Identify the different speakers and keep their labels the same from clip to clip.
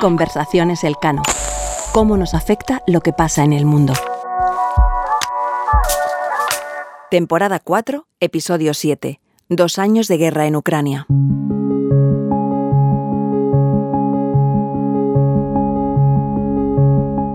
Speaker 1: Conversaciones Elcano. ¿Cómo nos afecta lo que pasa en el mundo? Temporada 4, episodio 7. Dos años de guerra en Ucrania.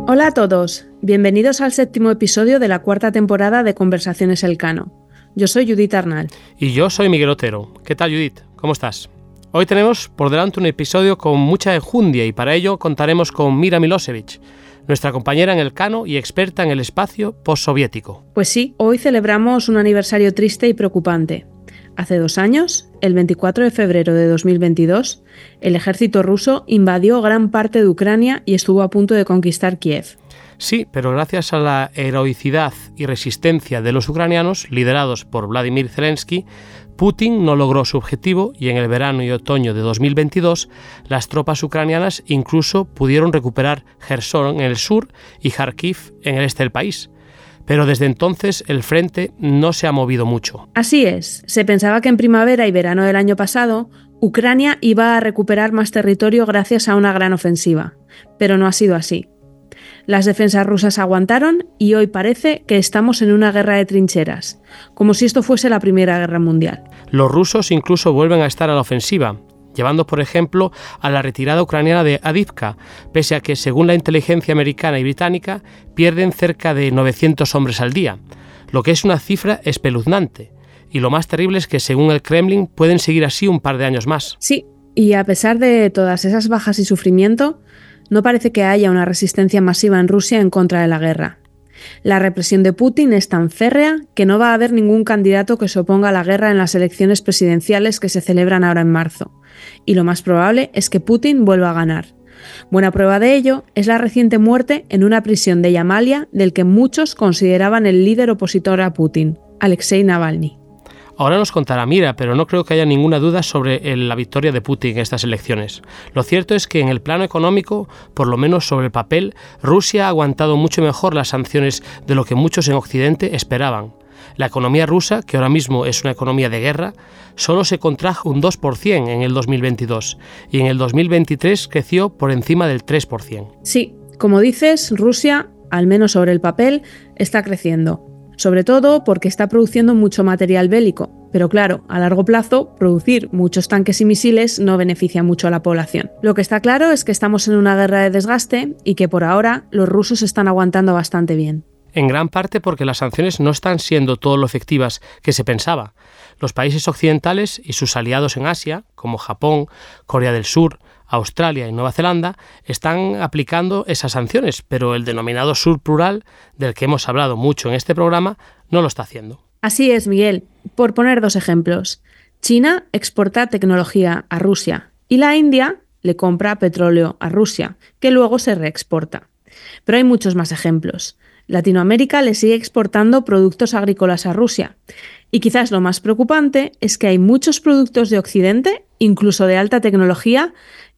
Speaker 2: Hola a todos, bienvenidos al séptimo episodio de la cuarta temporada de Conversaciones Elcano. Yo soy Judith Arnal.
Speaker 3: Y yo soy Miguel Otero. ¿Qué tal Judith? ¿Cómo estás? Hoy tenemos por delante un episodio con mucha enjundia y para ello contaremos con Mira Milosevic, nuestra compañera en el Cano y experta en el espacio postsoviético.
Speaker 2: Pues sí, hoy celebramos un aniversario triste y preocupante. Hace dos años, el 24 de febrero de 2022, el ejército ruso invadió gran parte de Ucrania y estuvo a punto de conquistar Kiev.
Speaker 3: Sí, pero gracias a la heroicidad y resistencia de los ucranianos, liderados por Vladimir Zelensky, Putin no logró su objetivo y en el verano y otoño de 2022 las tropas ucranianas incluso pudieron recuperar Gerson en el sur y Kharkiv en el este del país. Pero desde entonces el frente no se ha movido mucho.
Speaker 2: Así es, se pensaba que en primavera y verano del año pasado Ucrania iba a recuperar más territorio gracias a una gran ofensiva, pero no ha sido así. Las defensas rusas aguantaron y hoy parece que estamos en una guerra de trincheras, como si esto fuese la Primera Guerra Mundial.
Speaker 3: Los rusos incluso vuelven a estar a la ofensiva, llevando por ejemplo a la retirada ucraniana de Adivka, pese a que según la inteligencia americana y británica pierden cerca de 900 hombres al día, lo que es una cifra espeluznante. Y lo más terrible es que según el Kremlin pueden seguir así un par de años más.
Speaker 2: Sí, y a pesar de todas esas bajas y sufrimiento, no parece que haya una resistencia masiva en Rusia en contra de la guerra. La represión de Putin es tan férrea que no va a haber ningún candidato que se oponga a la guerra en las elecciones presidenciales que se celebran ahora en marzo. Y lo más probable es que Putin vuelva a ganar. Buena prueba de ello es la reciente muerte en una prisión de Yamalia del que muchos consideraban el líder opositor a Putin, Alexei Navalny.
Speaker 3: Ahora nos contará Mira, pero no creo que haya ninguna duda sobre la victoria de Putin en estas elecciones. Lo cierto es que en el plano económico, por lo menos sobre el papel, Rusia ha aguantado mucho mejor las sanciones de lo que muchos en Occidente esperaban. La economía rusa, que ahora mismo es una economía de guerra, solo se contrajo un 2% en el 2022 y en el 2023 creció por encima del 3%.
Speaker 2: Sí, como dices, Rusia, al menos sobre el papel, está creciendo sobre todo porque está produciendo mucho material bélico, pero claro, a largo plazo, producir muchos tanques y misiles no beneficia mucho a la población. Lo que está claro es que estamos en una guerra de desgaste y que por ahora los rusos están aguantando bastante bien.
Speaker 3: En gran parte porque las sanciones no están siendo todo lo efectivas que se pensaba. Los países occidentales y sus aliados en Asia, como Japón, Corea del Sur, Australia y Nueva Zelanda están aplicando esas sanciones, pero el denominado sur plural, del que hemos hablado mucho en este programa, no lo está haciendo.
Speaker 2: Así es, Miguel. Por poner dos ejemplos. China exporta tecnología a Rusia y la India le compra petróleo a Rusia, que luego se reexporta. Pero hay muchos más ejemplos. Latinoamérica le sigue exportando productos agrícolas a Rusia. Y quizás lo más preocupante es que hay muchos productos de Occidente, incluso de alta tecnología,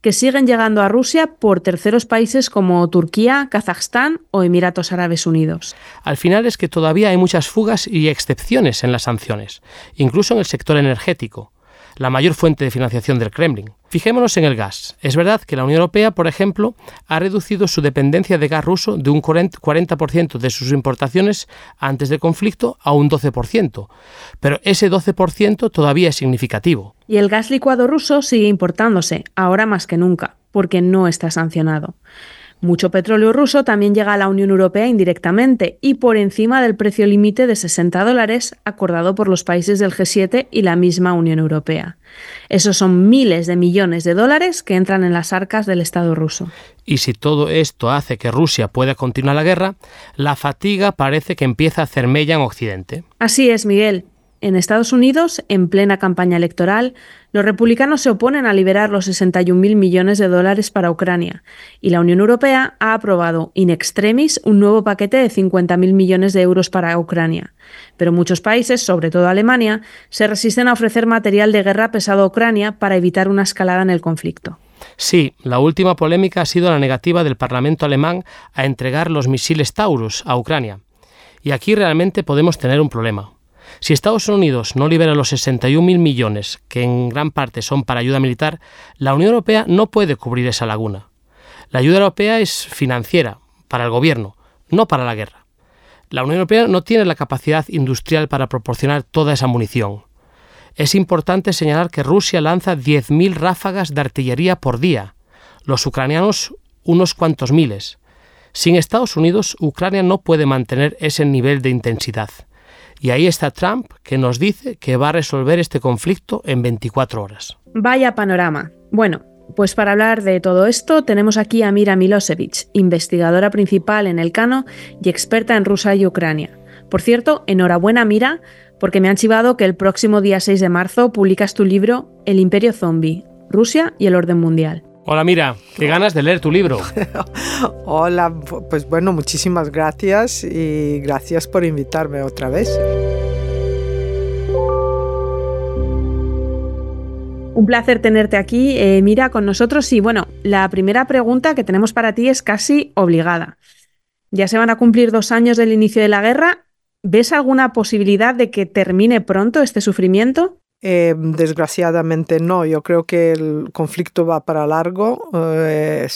Speaker 2: que siguen llegando a Rusia por terceros países como Turquía, Kazajstán o Emiratos Árabes Unidos.
Speaker 3: Al final es que todavía hay muchas fugas y excepciones en las sanciones, incluso en el sector energético la mayor fuente de financiación del Kremlin. Fijémonos en el gas. Es verdad que la Unión Europea, por ejemplo, ha reducido su dependencia de gas ruso de un 40% de sus importaciones antes del conflicto a un 12%, pero ese 12% todavía es significativo.
Speaker 2: Y el gas licuado ruso sigue importándose, ahora más que nunca, porque no está sancionado. Mucho petróleo ruso también llega a la Unión Europea indirectamente y por encima del precio límite de 60 dólares acordado por los países del G7 y la misma Unión Europea. Esos son miles de millones de dólares que entran en las arcas del Estado ruso.
Speaker 3: Y si todo esto hace que Rusia pueda continuar la guerra, la fatiga parece que empieza a hacer mella en Occidente.
Speaker 2: Así es, Miguel. En Estados Unidos, en plena campaña electoral, los republicanos se oponen a liberar los 61.000 millones de dólares para Ucrania y la Unión Europea ha aprobado in extremis un nuevo paquete de 50.000 millones de euros para Ucrania. Pero muchos países, sobre todo Alemania, se resisten a ofrecer material de guerra pesado a Ucrania para evitar una escalada en el conflicto.
Speaker 3: Sí, la última polémica ha sido la negativa del Parlamento alemán a entregar los misiles Taurus a Ucrania. Y aquí realmente podemos tener un problema. Si Estados Unidos no libera los 61.000 millones, que en gran parte son para ayuda militar, la Unión Europea no puede cubrir esa laguna. La ayuda europea es financiera, para el gobierno, no para la guerra. La Unión Europea no tiene la capacidad industrial para proporcionar toda esa munición. Es importante señalar que Rusia lanza 10.000 ráfagas de artillería por día, los ucranianos unos cuantos miles. Sin Estados Unidos, Ucrania no puede mantener ese nivel de intensidad. Y ahí está Trump, que nos dice que va a resolver este conflicto en 24 horas.
Speaker 2: Vaya panorama. Bueno, pues para hablar de todo esto tenemos aquí a Mira Milosevic, investigadora principal en el Cano y experta en Rusia y Ucrania. Por cierto, enhorabuena Mira, porque me han chivado que el próximo día 6 de marzo publicas tu libro El Imperio Zombie, Rusia y el Orden Mundial.
Speaker 3: Hola, mira, qué ganas de leer tu libro.
Speaker 4: Hola, pues bueno, muchísimas gracias y gracias por invitarme otra vez.
Speaker 2: Un placer tenerte aquí, eh, Mira, con nosotros. Y bueno, la primera pregunta que tenemos para ti es casi obligada. Ya se van a cumplir dos años del inicio de la guerra. ¿Ves alguna posibilidad de que termine pronto este sufrimiento?
Speaker 4: Eh, desgraciadamente no, yo creo que el conflicto va para largo. Eh,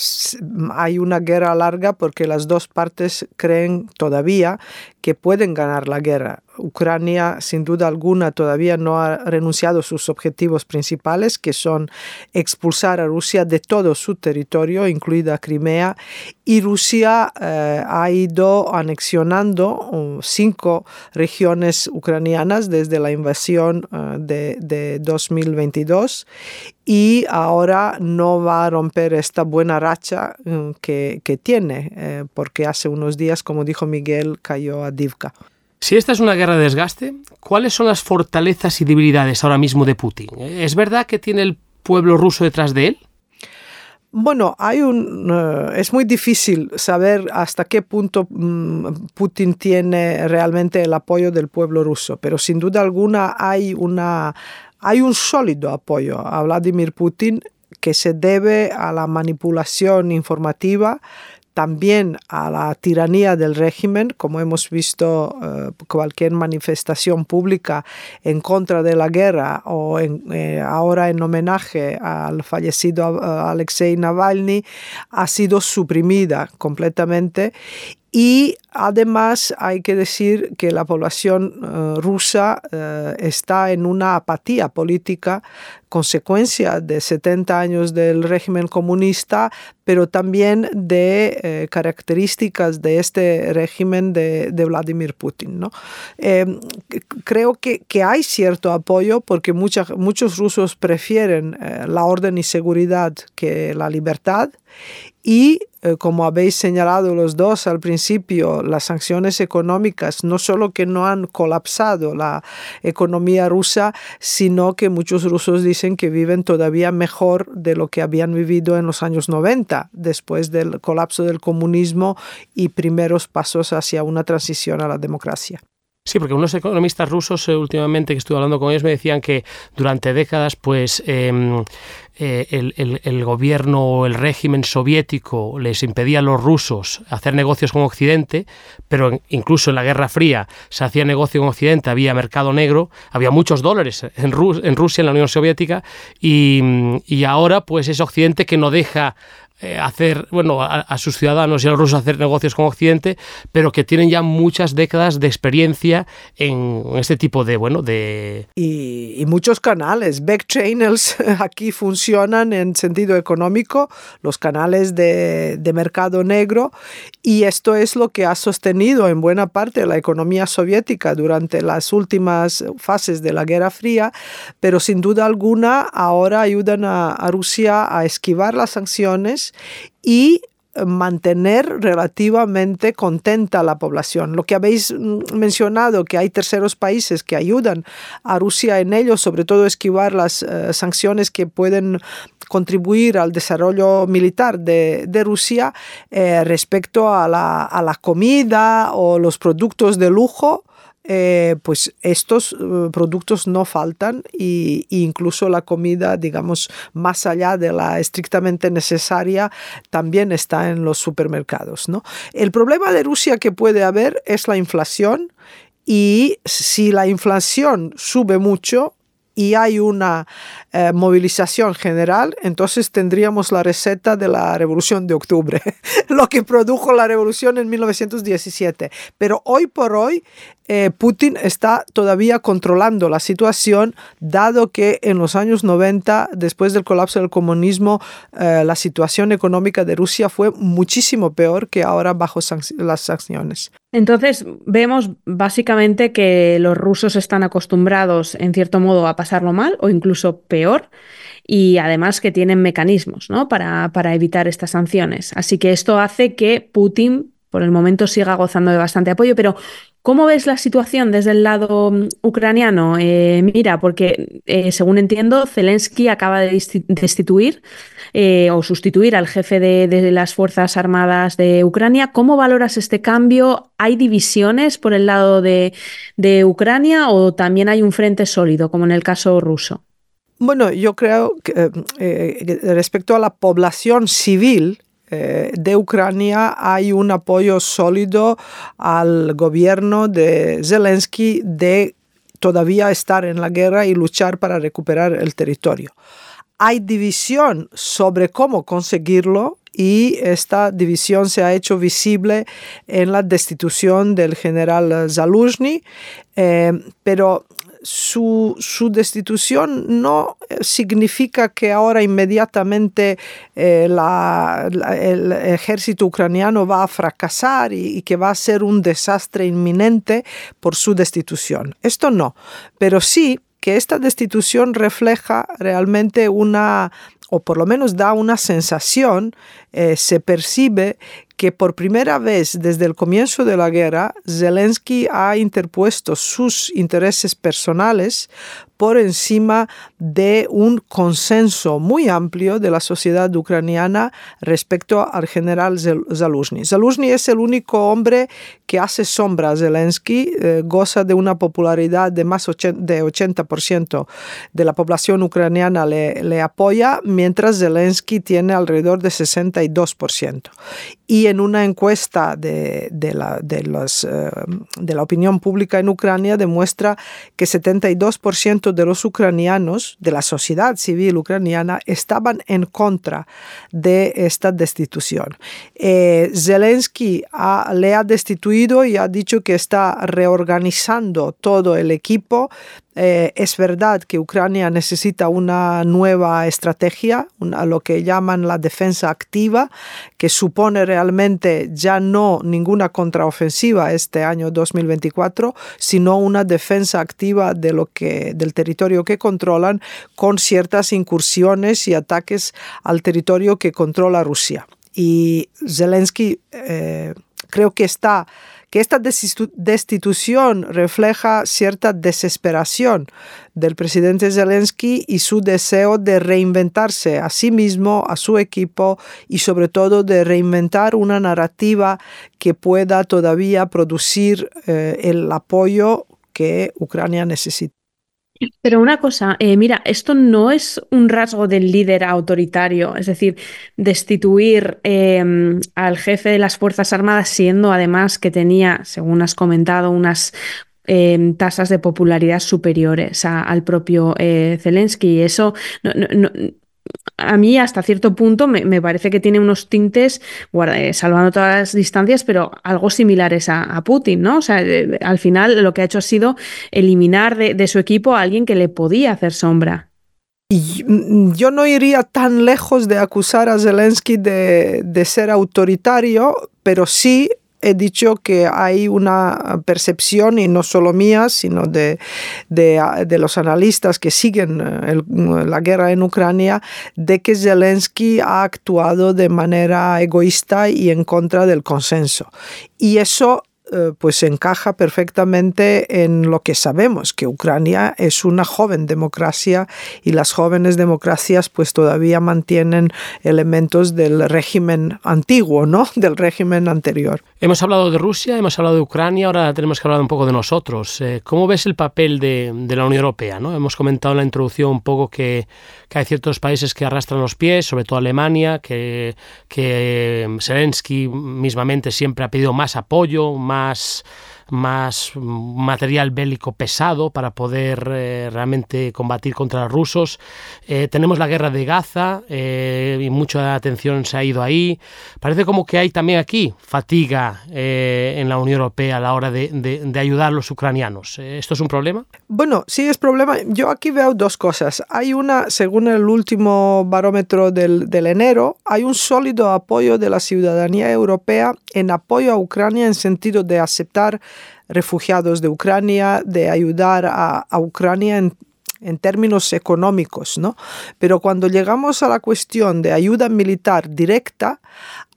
Speaker 4: hay una guerra larga porque las dos partes creen todavía que pueden ganar la guerra. Ucrania, sin duda alguna, todavía no ha renunciado a sus objetivos principales, que son expulsar a Rusia de todo su territorio, incluida Crimea, y Rusia eh, ha ido anexionando uh, cinco regiones ucranianas desde la invasión uh, de, de 2022 y ahora no va a romper esta buena racha que, que tiene, eh, porque hace unos días, como dijo Miguel, cayó a Divka.
Speaker 3: Si esta es una guerra de desgaste, ¿cuáles son las fortalezas y debilidades ahora mismo de Putin? ¿Es verdad que tiene el pueblo ruso detrás de él?
Speaker 4: Bueno, hay un, uh, es muy difícil saber hasta qué punto um, Putin tiene realmente el apoyo del pueblo ruso, pero sin duda alguna hay, una, hay un sólido apoyo a Vladimir Putin que se debe a la manipulación informativa también a la tiranía del régimen, como hemos visto eh, cualquier manifestación pública en contra de la guerra o eh, ahora en homenaje al fallecido uh, Alexei Navalny, ha sido suprimida completamente. Y además hay que decir que la población rusa está en una apatía política, consecuencia de 70 años del régimen comunista, pero también de eh, características de este régimen de, de Vladimir Putin. ¿no? Eh, creo que, que, hay cierto apoyo porque mucha, muchos rusos prefieren eh, la orden y seguridad que la libertad y eh, como habéis señalado los dos al principio, las sanciones económicas no solo que no han colapsado la economía rusa, sino que muchos rusos dicen que viven todavía mejor de lo que habían vivido en los años 90, después del colapso del comunismo y primeros pasos hacia una transición a la democracia.
Speaker 3: Sí, porque unos economistas rusos eh, últimamente que estuve hablando con ellos me decían que durante décadas pues eh, eh, el, el, gobierno o el régimen soviético les impedía a los rusos hacer negocios con Occidente, pero incluso en la Guerra Fría se hacía negocio con Occidente, había mercado negro, había muchos dólares en, en Rusia, en la Unión Soviética, y, y ahora pues es Occidente que no deja eh, hacer, bueno, a, sus ciudadanos y a los rusos hacer negocios con Occidente, pero que tienen ya muchas décadas de experiencia en este tipo de, bueno, de...
Speaker 4: Y, y muchos canales, back channels aquí funcionan en sentido económico, los canales de, de mercado negro, y esto es lo que ha sostenido en buena parte la economía soviética durante las últimas fases de la Guerra Fría, pero sin duda alguna ahora ayudan a, a Rusia a esquivar las sanciones y mantener relativamente contenta a la población. Lo que habéis mencionado, que hay terceros países que ayudan a Rusia en ello, sobre todo esquivar las uh, sanciones que pueden contribuir al desarrollo militar de, Rusia eh, respecto a la comida o los productos de lujo, eh, pues estos uh, productos no faltan y, incluso la comida, digamos, más allá de la estrictamente necesaria, también está en los supermercados. ¿no? El problema de Rusia que puede haber es la inflación y si la inflación sube mucho, y hay una eh, movilización general, entonces tendríamos la receta de la Revolución de Octubre, lo que produjo la revolución en 1917. Pero hoy por hoy eh, Putin está todavía controlando la situación, dado que en los años 90, después del colapso del comunismo, eh, la situación económica de Rusia fue muchísimo peor que ahora bajo las sanciones.
Speaker 2: Entonces, vemos básicamente que los rusos están acostumbrados, en cierto modo, a pasarlo mal o incluso peor, y además que tienen mecanismos ¿no? para, para evitar estas sanciones. Así que esto hace que Putin por el momento siga gozando de bastante apoyo, pero ¿Cómo ves la situación desde el lado mm, ucraniano? Eh, mira, porque eh, según entiendo, Zelensky acaba de destituir eh, o sustituir al jefe de, las Fuerzas Armadas de Ucrania. ¿Cómo valoras este cambio? ¿Hay divisiones por el lado de, Ucrania o también hay un frente sólido, como en el caso ruso?
Speaker 4: Bueno, yo creo que respecto a la población civil, eh, de Ucrania hay un apoyo sólido al gobierno de Zelensky de todavía estar en la guerra y luchar para recuperar el territorio. Hay división sobre cómo conseguirlo y esta división se ha hecho visible en la destitución del general Zaluzhny, eh, pero su, destitución no eh, significa que ahora inmediatamente eh, el ejército ucraniano va a fracasar y, que va a ser un desastre inminente por su destitución. Esto no, pero sí que esta destitución refleja realmente una o por lo menos da una sensación, eh, se percibe que por primera vez desde el comienzo de la guerra, Zelensky ha interpuesto sus intereses personales por encima de un consenso muy amplio de la sociedad ucraniana respecto al general Zaluzhny. Zaluzhny es el único hombre que hace sombra a Zelensky, eh, goza de una popularidad de más de 80% de la población ucraniana le, le apoya, mientras Zelensky tiene alrededor de 62%. Y en una encuesta de, de, la, de, los, eh, de la opinión pública en Ucrania demuestra que 72% de los ucranianos, de la sociedad civil ucraniana, estaban en contra de esta destitución. Eh, Zelensky le ha destituido y ha dicho que está reorganizando todo el equipo eh, es verdad que Ucrania necesita una nueva estrategia, lo que llaman la defensa activa, que supone realmente ya no ninguna contraofensiva este año 2024, sino una defensa activa de lo que, del territorio que controlan con ciertas incursiones y ataques al territorio que controla Rusia. Y Zelensky eh, creo que está que esta destitución refleja cierta desesperación del presidente Zelensky y su deseo de reinventarse a sí mismo, a su equipo y sobre todo de reinventar una narrativa que pueda todavía producir eh, el apoyo que Ucrania necesita.
Speaker 2: Pero una cosa, eh, mira, esto no es un rasgo del líder autoritario, es decir, destituir em, al jefe de las Fuerzas Armadas, siendo además que tenía, según has comentado, unas em, tasas de popularidad superiores al propio eh, Zelensky. Eso a mí hasta cierto punto me, parece que tiene unos tintes, eh, salvando todas las distancias, pero algo similares a, Putin, ¿no? O sea, al final lo que ha hecho ha sido eliminar de, su equipo a alguien que le podía hacer sombra.
Speaker 4: Mm, yo no iría tan lejos de acusar a Zelensky de, de ser autoritario, pero sí he dicho que hay una percepción, y no solo mía, sino de, de, los analistas que siguen eh, la guerra en Ucrania, de que Zelensky ha actuado de manera egoísta y en contra del consenso. Y eso eh, pues encaja perfectamente en lo que sabemos, que Ucrania es una joven democracia y las jóvenes democracias pues todavía mantienen elementos del régimen antiguo, ¿no? Del régimen anterior.
Speaker 3: Hemos hablado de Rusia, hemos hablado de Ucrania, ahora tenemos que hablar un poco de nosotros. Eh, ¿Cómo ves el papel de, la Unión Europea? ¿no? Hemos comentado en la introducción un poco que, hay ciertos países que arrastran los pies, sobre todo Alemania, que, que Zelensky mismamente siempre ha pedido más apoyo, más más material bélico pesado para poder eh, realmente combatir contra los rusos. Eh, tenemos la guerra de Gaza y mucha atención se ha ido ahí. Parece como que hay también aquí fatiga en la Unión Europea a la hora de, ayudar a los ucranianos. ¿Esto es un problema?
Speaker 4: Bueno, sí es problema. Yo aquí veo dos cosas. Hay una, según el último barómetro del, del enero, hay un sólido apoyo de la ciudadanía europea en apoyo a Ucrania en sentido de aceptar refugiados de Ucrania, de ayudar a, Ucrania en, en términos económicos, ¿no? Pero cuando llegamos a la cuestión de ayuda militar directa,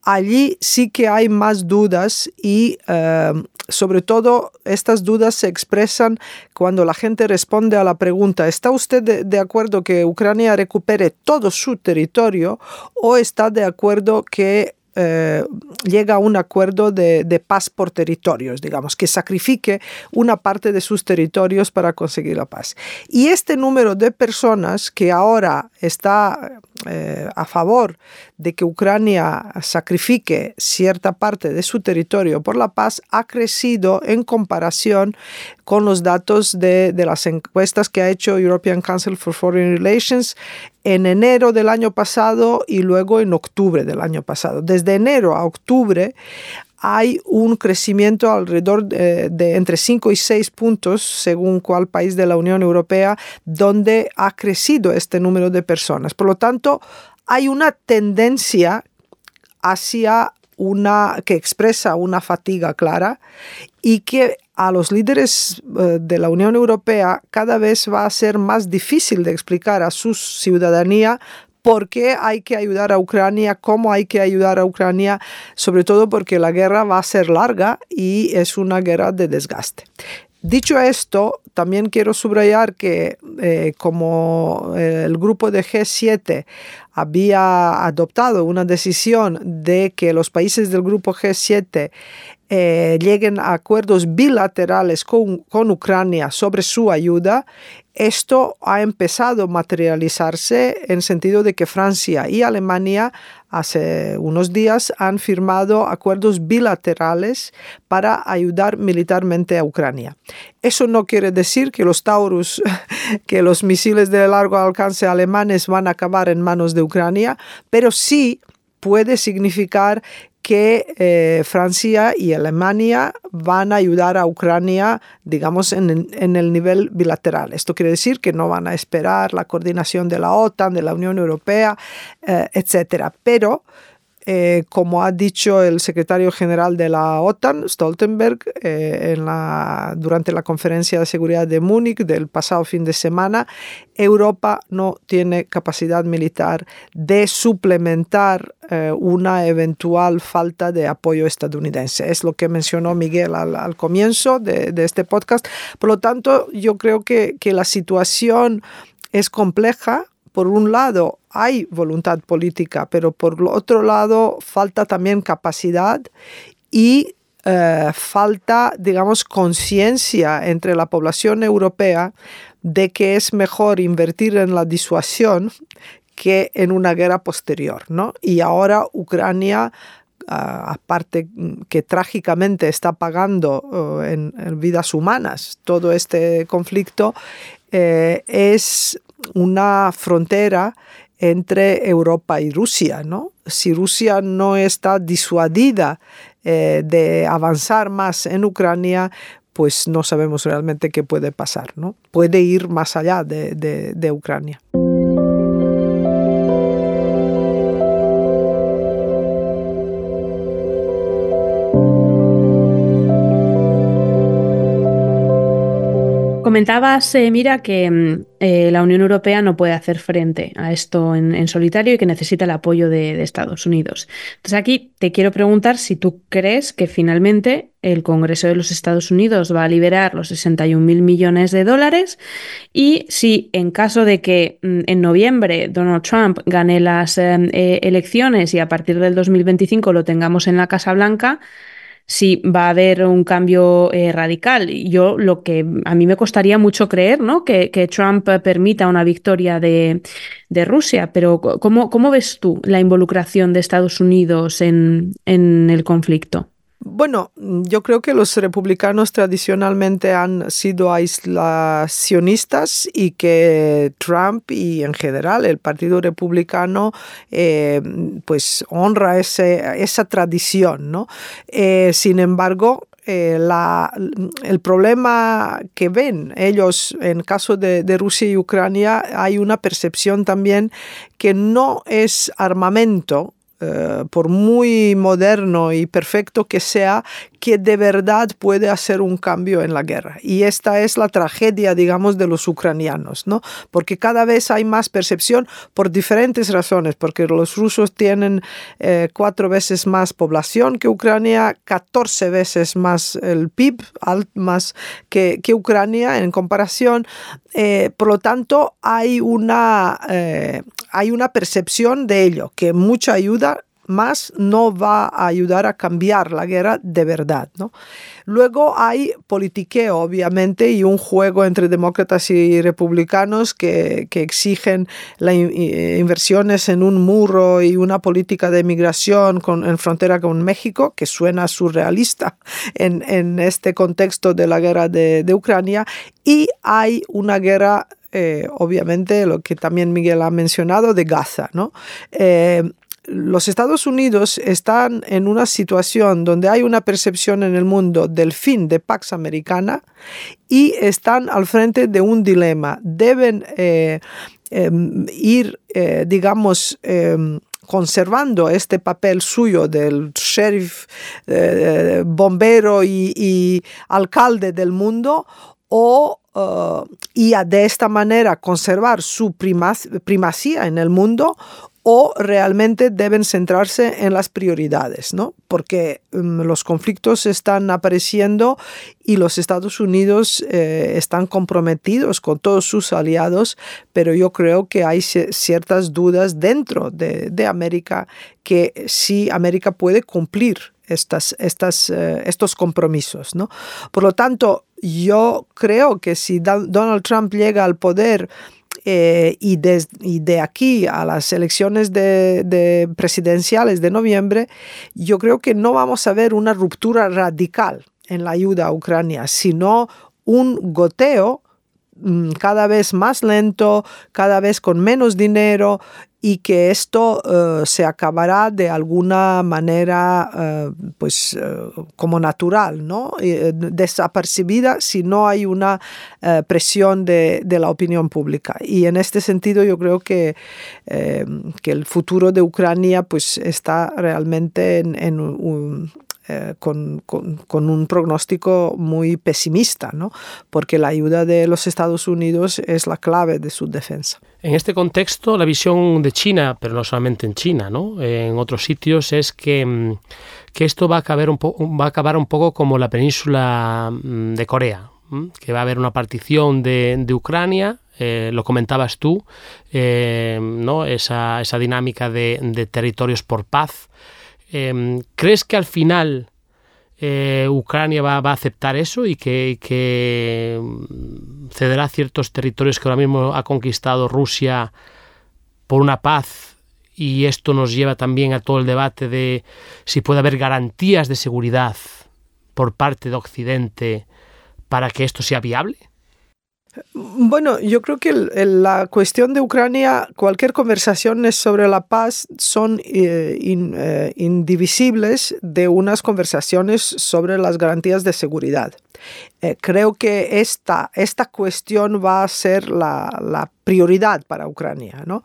Speaker 4: allí sí que hay más dudas y eh, sobre todo estas dudas se expresan cuando la gente responde a la pregunta, ¿está usted de, acuerdo que Ucrania recupere todo su territorio o está de acuerdo que eh, llega a un acuerdo de, de, paz por territorios, digamos, que sacrifique una parte de sus territorios para conseguir la paz. Y este número de personas que ahora está eh, a favor de que Ucrania sacrifique cierta parte de su territorio por la paz ha crecido en comparación con los datos de, de las encuestas que ha hecho European Council for Foreign Relations en enero del año pasado y luego en octubre del año pasado. Desde enero a octubre hay un crecimiento alrededor de, de, entre 5 y 6 puntos, según cuál país de la Unión Europea, donde ha crecido este número de personas. Por lo tanto, hay una tendencia hacia una que expresa una fatiga clara y que a los líderes eh, de la Unión Europea cada vez va a ser más difícil de explicar a su ciudadanía por qué hay que ayudar a Ucrania, cómo hay que ayudar a Ucrania, sobre todo porque la guerra va a ser larga y es una guerra de desgaste. Dicho esto, también quiero subrayar que eh, como eh, el grupo de G7 había adoptado una decisión de que los países del grupo G7 eh, lleguen a acuerdos bilaterales con, con, Ucrania sobre su ayuda, esto ha empezado a materializarse en sentido de que Francia y Alemania hace unos días han firmado acuerdos bilaterales para ayudar militarmente a Ucrania. Eso no quiere decir que los Taurus, que los misiles de largo alcance alemanes van a acabar en manos de Ucrania, pero sí puede significar que eh, Francia y Alemania van a ayudar a Ucrania, digamos, en, el nivel bilateral. Esto quiere decir que no van a esperar la coordinación de la OTAN, de la Unión Europea, eh, etc. Pero eh, como ha dicho el secretario general de la OTAN, Stoltenberg, eh, en la, durante la conferencia de seguridad de Múnich del pasado fin de semana, Europa no tiene capacidad militar de suplementar eh, una eventual falta de apoyo estadounidense. Es lo que mencionó Miguel al, comienzo de, este podcast. Por lo tanto, yo creo que la situación es compleja, por un lado hay voluntad política, pero por otro lado falta también capacidad y eh, falta, digamos, conciencia entre la población europea de que es mejor invertir en la disuasión que en una guerra posterior, ¿no? Y ahora Ucrania ah, aparte que trágicamente está pagando eh, en, vidas humanas todo este conflicto, eh, es una frontera entre Europa y Rusia, ¿no? Si Rusia no está disuadida eh, de avanzar más en Ucrania, pues no sabemos realmente qué puede pasar, ¿no? Puede ir más allá de Ucrania.
Speaker 2: Comentabas, eh, Mira, que mm, eh, la Unión Europea no puede hacer frente a esto en, solitario y que necesita el apoyo de, Estados Unidos. Entonces aquí te quiero preguntar si tú crees que finalmente el Congreso de los Estados Unidos va a liberar los 61 mil millones de dólares y si en caso de que mm, en noviembre Donald Trump gane las eh, elecciones y a partir del 2025 lo tengamos en la Casa Blanca, si va a haber un cambio eh, radical. Yo lo que a mí me costaría mucho creer, ¿no? Que, Trump permita una victoria de, Rusia, pero ¿cómo, ¿cómo, ves tú la involucración de Estados Unidos en, en el conflicto?
Speaker 4: Bueno, yo creo que los republicanos tradicionalmente han sido aislacionistas y que Trump y en general el Partido Republicano eh, pues honra ese, esa tradición, ¿no? Eh, sin embargo, eh, la, el problema que ven ellos en caso de, de, Rusia y Ucrania, hay una percepción también que no es armamento eh, por muy moderno y perfecto que sea, que de verdad puede hacer un cambio en la guerra. Y esta es la tragedia, digamos, de los ucranianos, ¿no? Porque cada vez hay más percepción por diferentes razones, porque los rusos tienen eh, cuatro veces más población que Ucrania, 14 veces más el PIB, más que, Ucrania en comparación. Eh, por lo tanto, hay una, hay una percepción de ello, que mucha ayuda más no va a ayudar a cambiar la guerra de verdad. ¿no? Luego hay politiqueo, obviamente, y un juego entre demócratas y republicanos que, que exigen las eh, inversiones en un muro y una política de migración en frontera con México, que suena surrealista en, en este contexto de la guerra de, de Ucrania, y hay una guerra eh, obviamente lo que también Miguel ha mencionado de Gaza. ¿no? Eh, los Estados Unidos están en una situación donde hay una percepción en el mundo del fin de Pax Americana y están al frente de un dilema. Deben eh, em, ir, digamos, em, conservando este papel suyo del sheriff, bombero y, alcalde del mundo o Uh, y de esta manera conservar su primacía en el mundo o realmente deben centrarse en las prioridades, ¿no? Porque um, los conflictos están apareciendo y los Estados Unidos eh, están comprometidos con todos sus aliados, pero yo creo que hay ciertas dudas dentro de, América que sí América puede cumplir estas, eh, estos compromisos. ¿no? Por lo tanto, yo creo que si Donald Trump llega al poder eh, y, de, aquí a las elecciones de, de, presidenciales de noviembre, yo creo que no vamos a ver una ruptura radical en la ayuda a Ucrania, sino un goteo cada vez más lento, cada vez con menos dinero y que esto eh, se acabará de alguna manera eh, pues eh, como natural, ¿no? desapercibida si no hay una presión de, de, la opinión pública. Y en este sentido yo creo que, que el futuro de Ucrania pues está realmente en, en un, eh, con, con, un pronóstico muy pesimista, ¿no? porque la ayuda de los Estados Unidos es la clave de su defensa.
Speaker 3: En este contexto, la visión de China, pero no solamente en China, ¿no? en otros sitios, es que, mm, que esto va a, acabar un va a acabar un poco como la península mm, de Corea, que va a haber una partición de, de Ucrania eh, lo comentabas tú, eh, ¿no? esa, esa dinámica de, de, territorios por paz. Em, ¿Crees que al final eh, Ucrania va, a aceptar eso y que, mm, cederá ciertos territorios que ahora mismo ha conquistado Rusia por una paz? Y esto nos lleva también a todo el debate de si puede haber garantías de seguridad por parte de Occidente para que esto sea viable.
Speaker 4: Bueno, yo creo que la cuestión de Ucrania, cualquier conversación sobre la paz son eh, eh, indivisibles de unas conversaciones sobre las garantías de seguridad. Eh, creo que esta, esta cuestión va a ser la, prioridad para Ucrania. ¿no?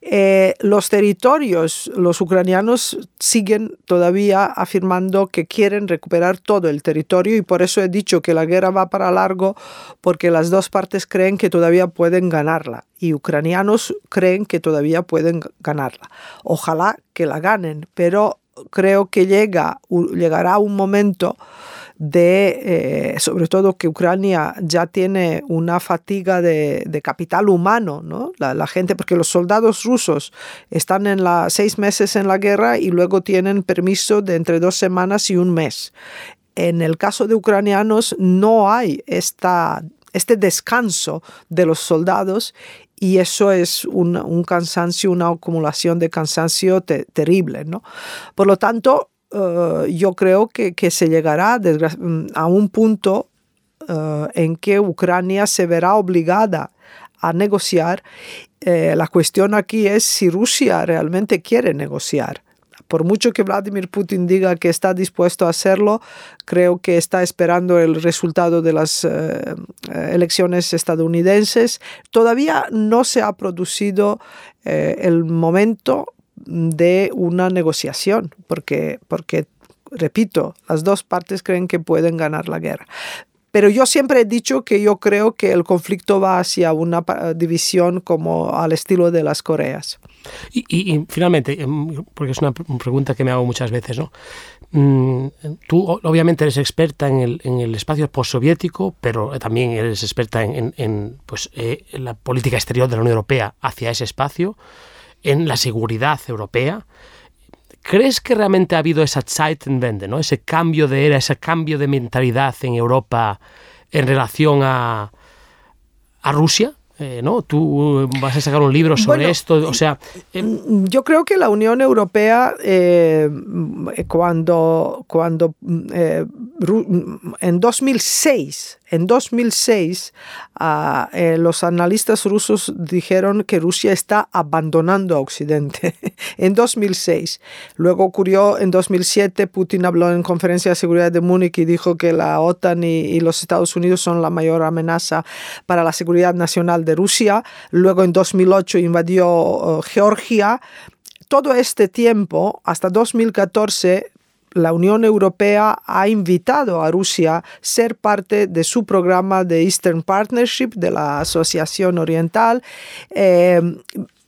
Speaker 4: Eh, los territorios, los ucranianos siguen todavía afirmando que quieren recuperar todo el territorio y por eso he dicho que la guerra va para largo porque las dos partes creen que todavía pueden ganarla y ucranianos creen que todavía pueden ganarla. Ojalá que la ganen, pero creo que llega, llegará un momento de, eh, sobre todo que Ucrania ya tiene una fatiga de, capital humano, ¿no? La, gente, porque los soldados rusos están en la, seis meses en la guerra y luego tienen permiso de entre dos semanas y un mes. En el caso de ucranianos no hay esta, este descanso de los soldados y eso es un, cansancio, una acumulación de cansancio terrible. ¿no? Por lo tanto, eh, yo creo que, que se llegará a un punto eh, en que Ucrania se verá obligada a negociar. Eh, la cuestión aquí es si Rusia realmente quiere negociar. Por mucho que Vladimir Putin diga que está dispuesto a hacerlo, creo que está esperando el resultado de las elecciones estadounidenses. Todavía no se ha producido el momento de una negociación, porque, porque, repito, las dos partes creen que pueden ganar la guerra. Pero yo siempre he dicho que yo creo que el conflicto va hacia una división como al estilo de las Coreas.
Speaker 3: Y, finalmente, em, porque es una pregunta que me hago muchas veces, ¿no? Mm, tú obviamente eres experta en el, en el espacio postsoviético, pero también eres experta en, en, pues, eh, la política exterior de la Unión Europea hacia ese espacio en la seguridad europea. ¿Crees que realmente ha habido esa Zeitenwende, ¿no? ese cambio de era, ese cambio de mentalidad en Europa en relación a, a Rusia? Eh, ¿no? Tú vas a sacar un libro sobre esto, o sea...
Speaker 4: Em, yo creo que la Unión Europea, eh, cuando, cuando eh, en 2006, en 2006 ah, los analistas rusos dijeron que Rusia está abandonando a Occidente, en 2006. Luego ocurrió en 2007, Putin habló en conferencia de seguridad de Múnich y dijo que la OTAN y, y los Estados Unidos son la mayor amenaza para la seguridad nacional de Rusia, luego en 2008 invadió uh, Georgia. Todo este tiempo, hasta 2014, la Unión Europea ha invitado a Rusia a ser parte de su programa de Eastern Partnership, de la Asociación Oriental. Eh,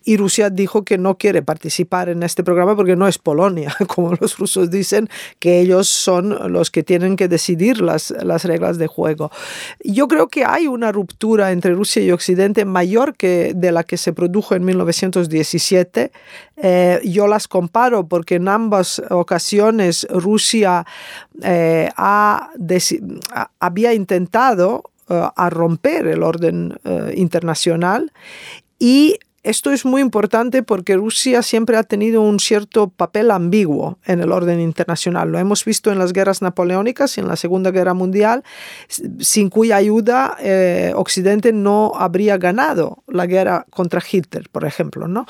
Speaker 4: y Rusia dijo que no quiere participar en este programa porque no es Polonia, como los rusos dicen, que ellos son los que tienen que decidir las, las reglas de juego. Yo creo que hay una ruptura entre Rusia y Occidente mayor que de la que se produjo en 1917. Eh, yo las comparo porque en ambas ocasiones Rusia eh, ha había intentado eh, romper el orden internacional y esto es muy importante porque Rusia siempre ha tenido un cierto papel ambiguo en el orden internacional. Lo hemos visto en las guerras napoleónicas y en la Segunda Guerra Mundial, sin cuya ayuda eh, Occidente no habría ganado la guerra contra Hitler, por ejemplo. ¿no?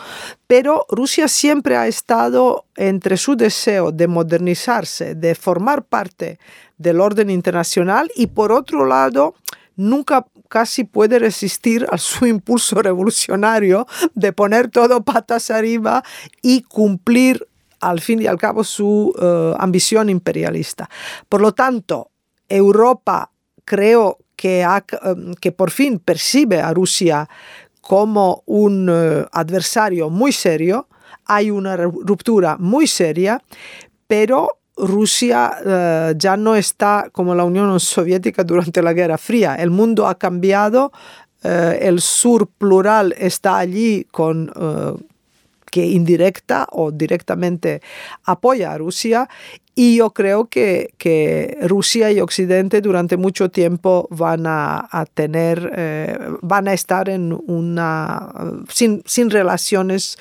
Speaker 4: Pero Rusia siempre ha estado entre su deseo de modernizarse, de formar parte del orden internacional y por otro lado, nunca casi puede resistir a su impulso revolucionario de poner todo patas arriba y cumplir al fin y al cabo su eh, ambición imperialista. Por lo tanto, Europa creo que, em, que por fin percibe a Rusia como un eh, adversario muy serio, hay una ruptura muy seria, pero Rusia eh, ya no está como la Unión Soviética durante la Guerra Fría. El mundo ha cambiado, eh, el sur plural está allí con eh, que indirecta o directamente apoya a Rusia y yo creo que, que Rusia y Occidente durante mucho tiempo van a, tener, van a estar en una, sin, sin relaciones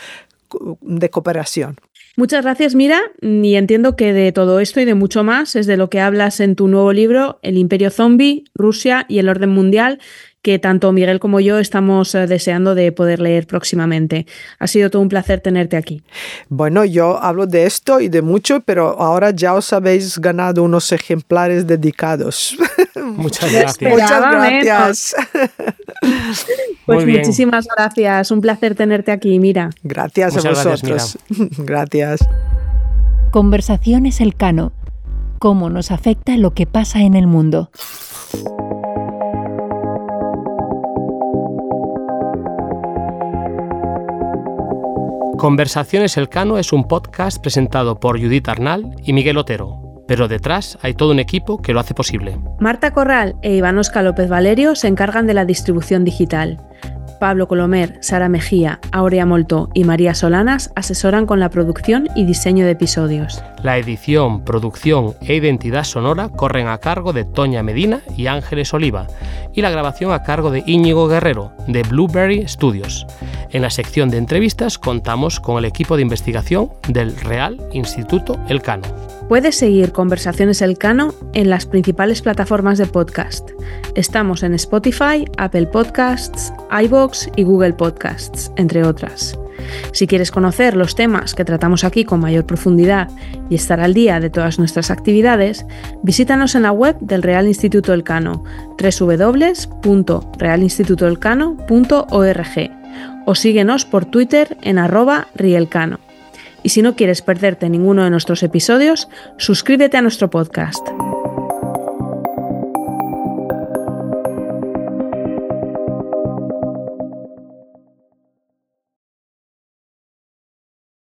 Speaker 4: de cooperación.
Speaker 2: Muchas gracias, Mira, y entiendo que de todo esto y de mucho más es de lo que hablas en tu nuevo libro, El Imperio Zombie, Rusia y el Orden Mundial, que tanto Miguel como yo estamos eh, deseando de poder leer próximamente. Ha sido todo un placer tenerte aquí.
Speaker 4: Bueno, yo hablo de esto y de mucho, pero ahora ya os habéis ganado unos ejemplares dedicados.
Speaker 3: Muchas gracias.
Speaker 4: Muchas gracias.
Speaker 2: Pues muchísimas gracias. Un placer tenerte aquí, Mira.
Speaker 4: Gracias a vosotros. Gracias,
Speaker 5: Conversaciones Elcano. ¿Cómo nos afecta lo que pasa en el mundo?
Speaker 3: Conversaciones Elcano es un podcast presentado por Judith Arnal y Miguel Otero pero detrás hay todo un equipo que lo hace posible.
Speaker 2: Marta Corral e Iván Oscar López Valerio se encargan de la distribución digital. Pablo Colomer, Sara Mejía, Aurea Molto y María Solanas asesoran con la producción y diseño de episodios.
Speaker 3: La edición, producción e identidad sonora corren a cargo de Toña Medina y Ángeles Oliva, y la grabación a cargo de Íñigo Guerrero, de Blueberry Studios. En la sección de entrevistas contamos con el equipo de investigación del Real Instituto Elcano.
Speaker 2: Puedes seguir Conversaciones Elcano en las principales plataformas de podcast. Estamos en Spotify, Apple Podcasts, iBox y Google Podcasts, entre otras. Si quieres conocer los temas que tratamos aquí con mayor profundidad y estar al día de todas nuestras actividades, visítanos en la web del Real Instituto Elcano, www.realinstitutoelcano.org o síguenos por Twitter en arroba rielcano. Y si no quieres perderte ninguno de nuestros episodios, suscríbete a nuestro podcast.